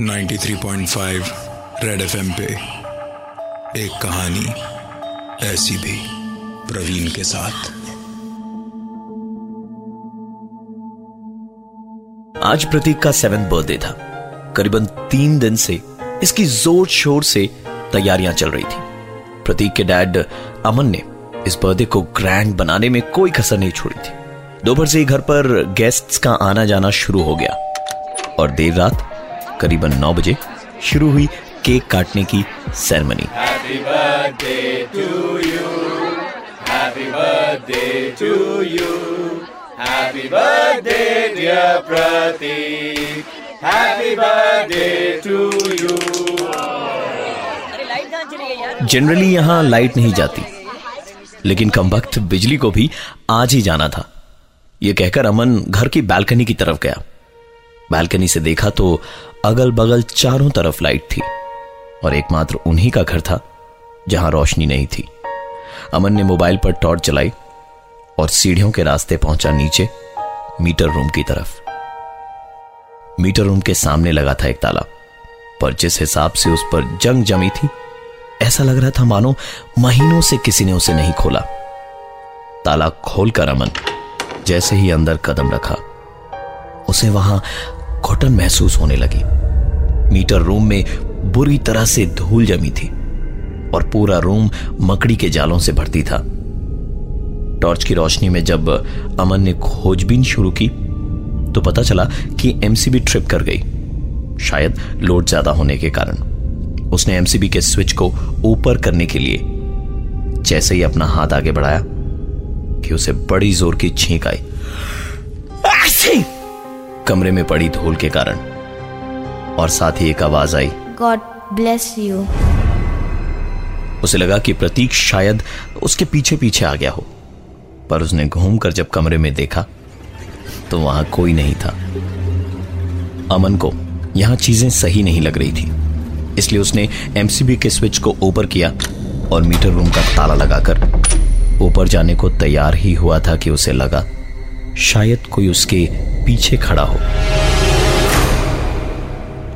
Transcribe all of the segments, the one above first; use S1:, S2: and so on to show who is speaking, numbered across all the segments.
S1: 93.5 red FM पे एक कहानी ऐसी भी प्रवीण के साथ।
S2: आज प्रतीक का सेवेंथ बर्थडे था। करीबन तीन दिन से इसकी ज़ोर शोर से तैयारियाँ चल रही थी। प्रतीक के डैड अमन ने इस बर्थडे को ग्रैंड बनाने में कोई कसर नहीं छोड़ी थी। दोपहर से ही घर पर गेस्ट्स का आना जाना शुरू हो गया। और देर रात करीबन नौ बजे शुरू हुई केक काटने की सेरेमनी जनरली यहाँ लाइट नहीं जाती लेकिन कम वक्त बिजली को भी आज ही जाना था। यह कहकर अमन घर की बालकनी की तरफ़ गया। बालकनी से देखा तो अगल बगल चारों तरफ़ लाइट थी और एकमात्र उन्हीं का घर था, जहाँ रोशनी नहीं थी। अमन ने मोबाइल पर टॉर्च चलाई और सीढ़ियों के रास्ते पहुँचा नीचे, मीटर रूम की तरफ़। मीटर रूम के सामने लगा था एक ताला। पर जिस हिसाब से उस पर जंग जमी थी, ऐसा लग रहा था मानो महीनों से किसी ने उसे नहीं खोला। ताला खोलकर अमन जैसे ही अंदर कदम रखा, उसे वहाँ घुटन महसूस होने लगी। मीटर रूम में बुरी तरह से धूल जमी थी और पूरा रूम मकड़ी के जालों से भरती था। टॉर्च की रोशनी में जब अमन ने खोजबीन शुरू की तो पता चला कि एमसीबी ट्रिप कर गई। शायद लोड ज़्यादा होने के कारण। उसने एमसीबी के स्विच को ऊपर करने के लिए जैसे ही अपना हाथ आगे बढ़ाया कि उसे बड़ी ज़ोर की छींक आई। कमरे में पड़ी धूल के कारण। और साथ ही एक आवाज़ आई।
S3: गॉड ब्लेस यू
S2: उसे लगा कि प्रतीक शायद उसके पीछे पीछे आ गया हो। पर उसने घूमकर जब कमरे में देखा तो वहाँ कोई नहीं था। अमन को यहाँ चीज़ें सही नहीं लग रही थी। इसलिए उसने एमसीबी के स्विच को ऊपर किया और मीटर रूम का ताला लगाकर ऊपर जाने को तैयार ही हुआ था कि उसे लगा शायद कोई उसके पीछे खड़ा हो।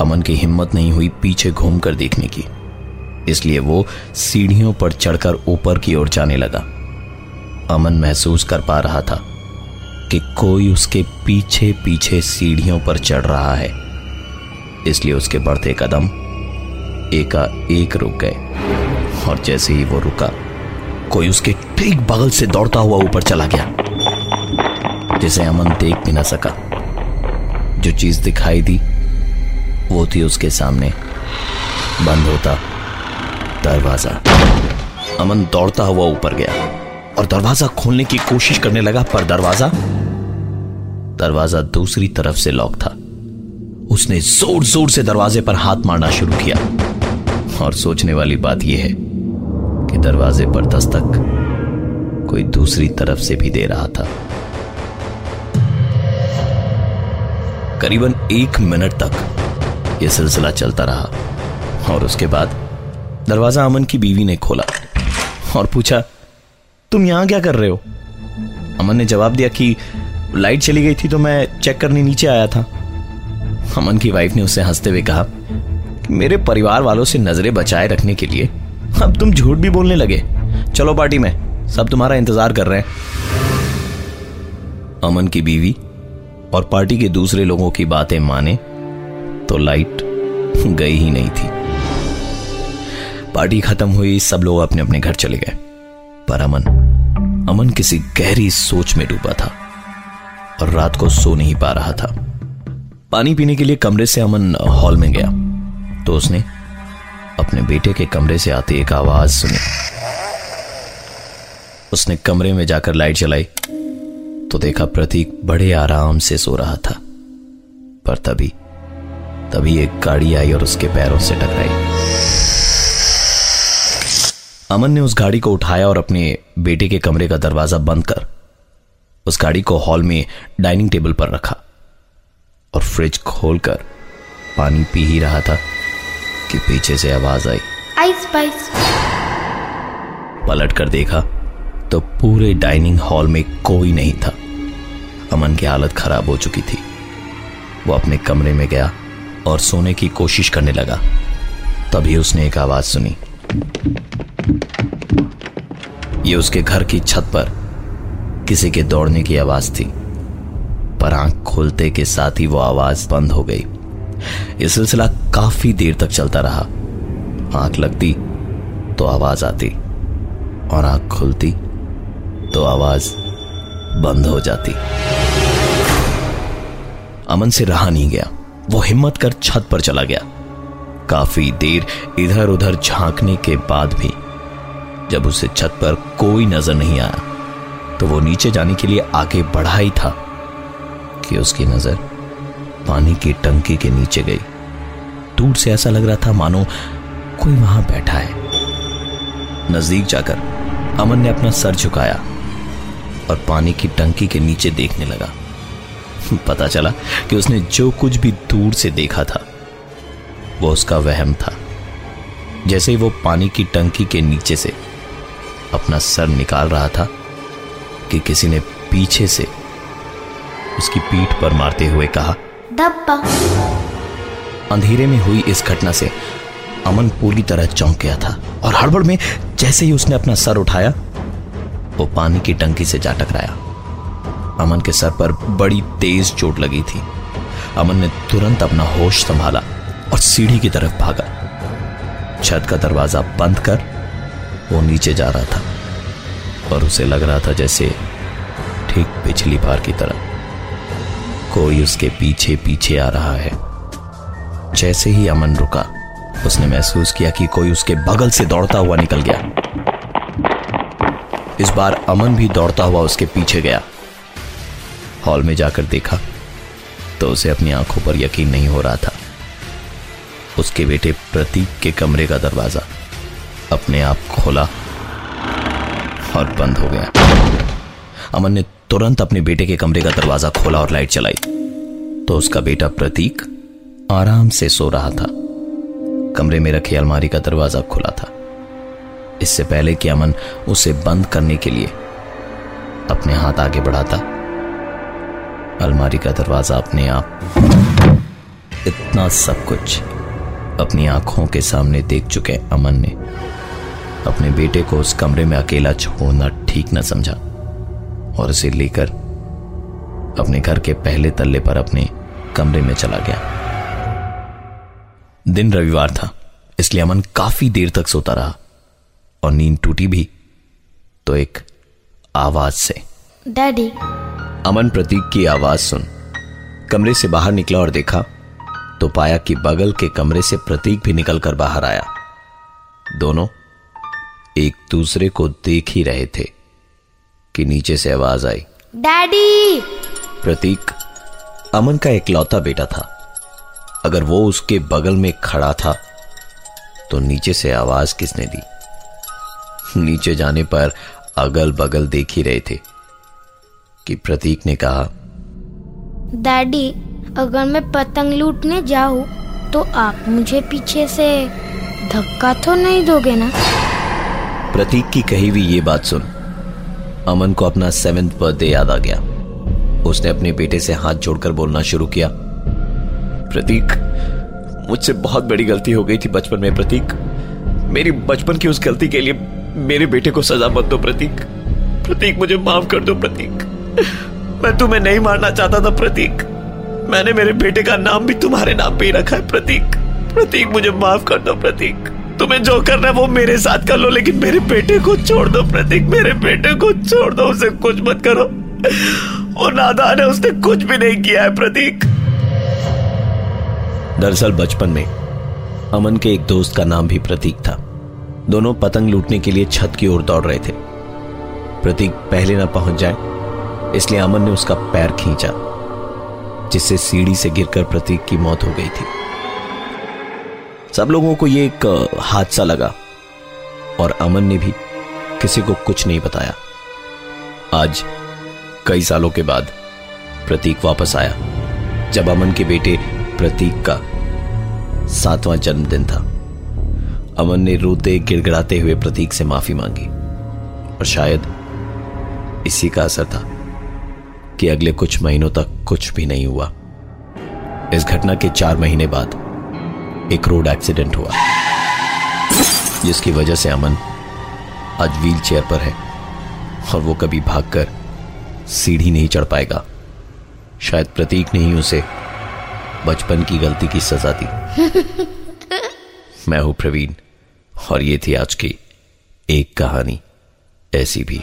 S2: अमन की हिम्मत नहीं हुई पीछे घूमकर देखने की। इसलिए वो सीढ़ियों पर चढ़कर ऊपर की ओर जाने लगा। अमन महसूस कर पा रहा था कि कोई उसके पीछे पीछे सीढ़ियों पर चढ़ रहा है। इसलिए उसके बढ़ते कदम एका एक रुक गए और जैसे ही वो रुका, कोई उसके ठीक बगल से दौड़ता हुआ ऊपर चला गया। जिसे अमन देख भी ना सका। जो चीज़ दिखाई दी, वो थी उसके सामने। बंद होता दरवाज़ा। अमन दौड़ता हुआ ऊपर गया और दरवाज़ा खोलने की कोशिश करने लगा, पर दरवाज़ा दरवाज़ा दूसरी तरफ़ से लॉक था। उसने ज़ोर ज़ोर से दरवाजे पर हाथ मारना शुरू किया और सोचने वाली बात यह है कि दरवाजे पर दस्तक कोई दूसरी तरफ़ से भी दे रहा था। करीबन एक मिनट तक यह सिलसिला चलता रहा और उसके बाद दरवाज़ा अमन की बीवी ने खोला और पूछा, तुम यहाँ क्या कर रहे हो? अमन ने जवाब दिया कि, लाइट चली गई थी तो मैं चेक करने नीचे आया था। अमन की वाइफ ने उससे हँसते हुए कहा, मेरे परिवार वालों से नज़रें बचाए रखने के लिए अब तुम झूठ भी बोलने लगे। चलो पार्टी में, सब तुम्हारा इंतज़ार कर रहे हैं। अमन की बीवी और पार्टी के दूसरे लोगों की बातें माने तो लाइट गई ही नहीं थी। पार्टी खत्म हुई, सब लोग अपने अपने घर चले गए। पर अमन अमन किसी गहरी सोच में डूबा था और रात को सो नहीं पा रहा था। पानी पीने के लिए कमरे से अमन हॉल में गया तो उसने अपने बेटे के कमरे से आती एक आवाज़ सुनी। उसने कमरे में जाकर लाइट जलाई। तो देखा प्रतीक बड़े आराम से सो रहा था। पर तभी तभी एक गाड़ी आई और उसके पैरों से टकराई। अमन ने उस गाड़ी को उठाया और अपने बेटे के कमरे का दरवाज़ा बंद कर उस गाड़ी को हॉल में डाइनिंग टेबल पर रखा और फ्रिज खोलकर पानी पी ही रहा था कि पीछे से आवाज़ आई।
S3: आइस पाइस
S2: पलट कर देखा तो पूरे डाइनिंग हॉल में कोई नहीं था। अमन की हालत खराब हो चुकी थी। वो अपने कमरे में गया और सोने की कोशिश करने लगा। तभी उसने एक आवाज़ सुनी। ये उसके घर की छत पर किसी के दौड़ने की आवाज़ थी, पर आँख खोलते के साथ ही वो आवाज़ बंद हो गई। यह सिलसिला काफ़ी देर तक चलता रहा। आँख लगती तो आवाज़ आती और आँख खुलती तो आवाज़ बंद हो जाती। अमन से रहा नहीं गया। वो हिम्मत कर छत पर चला गया। काफ़ी देर इधर उधर झांकने के बाद भी जब उसे छत पर कोई नज़र नहीं आया तो वो नीचे जाने के लिए आगे बढ़ा ही था कि उसकी नज़र पानी की टंकी के नीचे गई। दूर से ऐसा लग रहा था मानो कोई वहाँ बैठा है। नज़दीक जाकर अमन ने अपना सर झुकाया और पानी की टंकी के नीचे देखने लगा। पता चला कि उसने जो कुछ भी दूर से देखा था वो उसका वहम था। जैसे ही वो पानी की टंकी के नीचे से अपना सर निकाल रहा था कि किसी ने पीछे से उसकी पीठ पर मारते हुए कहा
S3: धप्पा
S2: अंधेरे में हुई इस घटना से अमन पूरी तरह चौंक गया था और हड़बड़ में जैसे ही उसने अपना सर उठाया वो पानी की टंकी से जा टकराया। अमन के सर पर बड़ी तेज चोट लगी थी। अमन ने तुरंत अपना होश संभाला और सीढ़ी की तरफ़ भागा। छत का दरवाज़ा बंद कर वो नीचे जा रहा था और उसे लग रहा था जैसे ठीक पिछली बार की तरह कोई उसके पीछे पीछे आ रहा है। जैसे ही अमन रुका, उसने महसूस किया कि कोई उसके बगल से दौड़ता हुआ निकल गया। इस बार अमन भी दौड़ता हुआ उसके पीछे गया। हॉल में जाकर देखा तो उसे अपनी आँखों पर यकीन नहीं हो रहा था। उसके बेटे प्रतीक के कमरे का दरवाज़ा अपने आप खोला और बंद हो गया। अमन ने तुरंत अपने बेटे के कमरे का दरवाज़ा खोला और लाइट चलाई। तो उसका बेटा प्रतीक आराम से सो रहा था। कमरे में रखी अलमारी का दरवाज़ा खुला था। इससे पहले कि अमन उसे बंद करने के लिए अपने हाथ आगे बढ़ाता अलमारी का दरवाज़ा अपने आप इतना सब कुछ अपनी आँखों के सामने देख चुके अमन ने। अपने बेटे को उस कमरे में अकेला छोड़ना ठीक न समझा और उसे लेकर अपने घर के पहले तल्ले पर अपने कमरे में चला गया। दिन रविवार था, इसलिए अमन काफ़ी देर तक सोता रहा और नींद टूटी भी तो एक आवाज़ से,
S3: डैडी
S2: अमन प्रतीक की आवाज़ सुन। कमरे से बाहर निकला और देखा तो पाया कि बगल के कमरे से प्रतीक भी निकलकर बाहर आया। दोनों एक दूसरे को देख ही रहे थे कि नीचे से आवाज़ आई।
S3: डैडी!
S2: प्रतीक अमन का इकलौता बेटा था। अगर वो उसके बगल में खड़ा था तो नीचे से आवाज़ किसने दी? नीचे जाने पर अगल बगल देख ही रहे थे। कि प्रतीक ने कहा
S3: डैडी अगर मैं पतंग लूटने जाऊँ तो आप मुझे पीछे से धक्का तो नहीं दोगे ना?
S2: प्रतीक की कही हुई ये बात सुन अमन को अपना सेवेंथ बर्थडे याद आ गया। उसने अपने बेटे से हाथ जोड़कर बोलना शुरू किया प्रतीक मुझसे बहुत बड़ी गलती हो गई थी बचपन में प्रतीक। मेरी बचपन की उस गलती के लिए मेरे बेटे को सजा मत दो प्रतीक। प्रतीक मुझे माफ़ कर दो प्रतीक। मैं तुम्हें नहीं मारना चाहता था, प्रतीक। मैंने मेरे बेटे का नाम भी तुम्हारे नाम पे ही रखा है, प्रतीक। प्रतीक, मुझे माफ़ कर दो, प्रतीक। तुम्हें जो करना है वो मेरे साथ कर लो, लेकिन मेरे बेटे को छोड़ दो, प्रतीक। मेरे बेटे को छोड़ दो, उसे कुछ मत करो। वो नादान है, उसने कुछ भी नहीं किया है, प्रतीक। दरअसल बचपन में अमन के एक दोस्त का नाम भी प्रतीक था। दोनों पतंग लूटने के लिए छत की ओर दौड़ रहे थे। प्रतीक पहले ना पहुँच जाए इसलिए अमन ने उसका पैर खींचा, जिससे सीढ़ी से गिरकर प्रतीक की मौत हो गई थी। सब लोगों को यह एक हादसा लगा, और अमन ने भी किसी को कुछ नहीं बताया। आज, कई सालों के बाद, प्रतीक वापस आया, जब अमन के बेटे प्रतीक का सातवां जन्मदिन था। अमन ने रोते गिड़गिड़ाते हुए प्रतीक से माफ़ी मांगी, और शायद इसी का असर था। कि अगले कुछ महीनों तक कुछ भी नहीं हुआ। इस घटना के चार महीने बाद एक रोड एक्सीडेंट हुआ, जिसकी वजह से अमन आज व्हील चेयर पर है और वो कभी भागकर सीढ़ी नहीं चढ़ पाएगा। शायद प्रतीक ने ही उसे बचपन की गलती की सजा दी। मैं हूँ प्रवीण, और ये थी आज की एक कहानी ऐसी भी।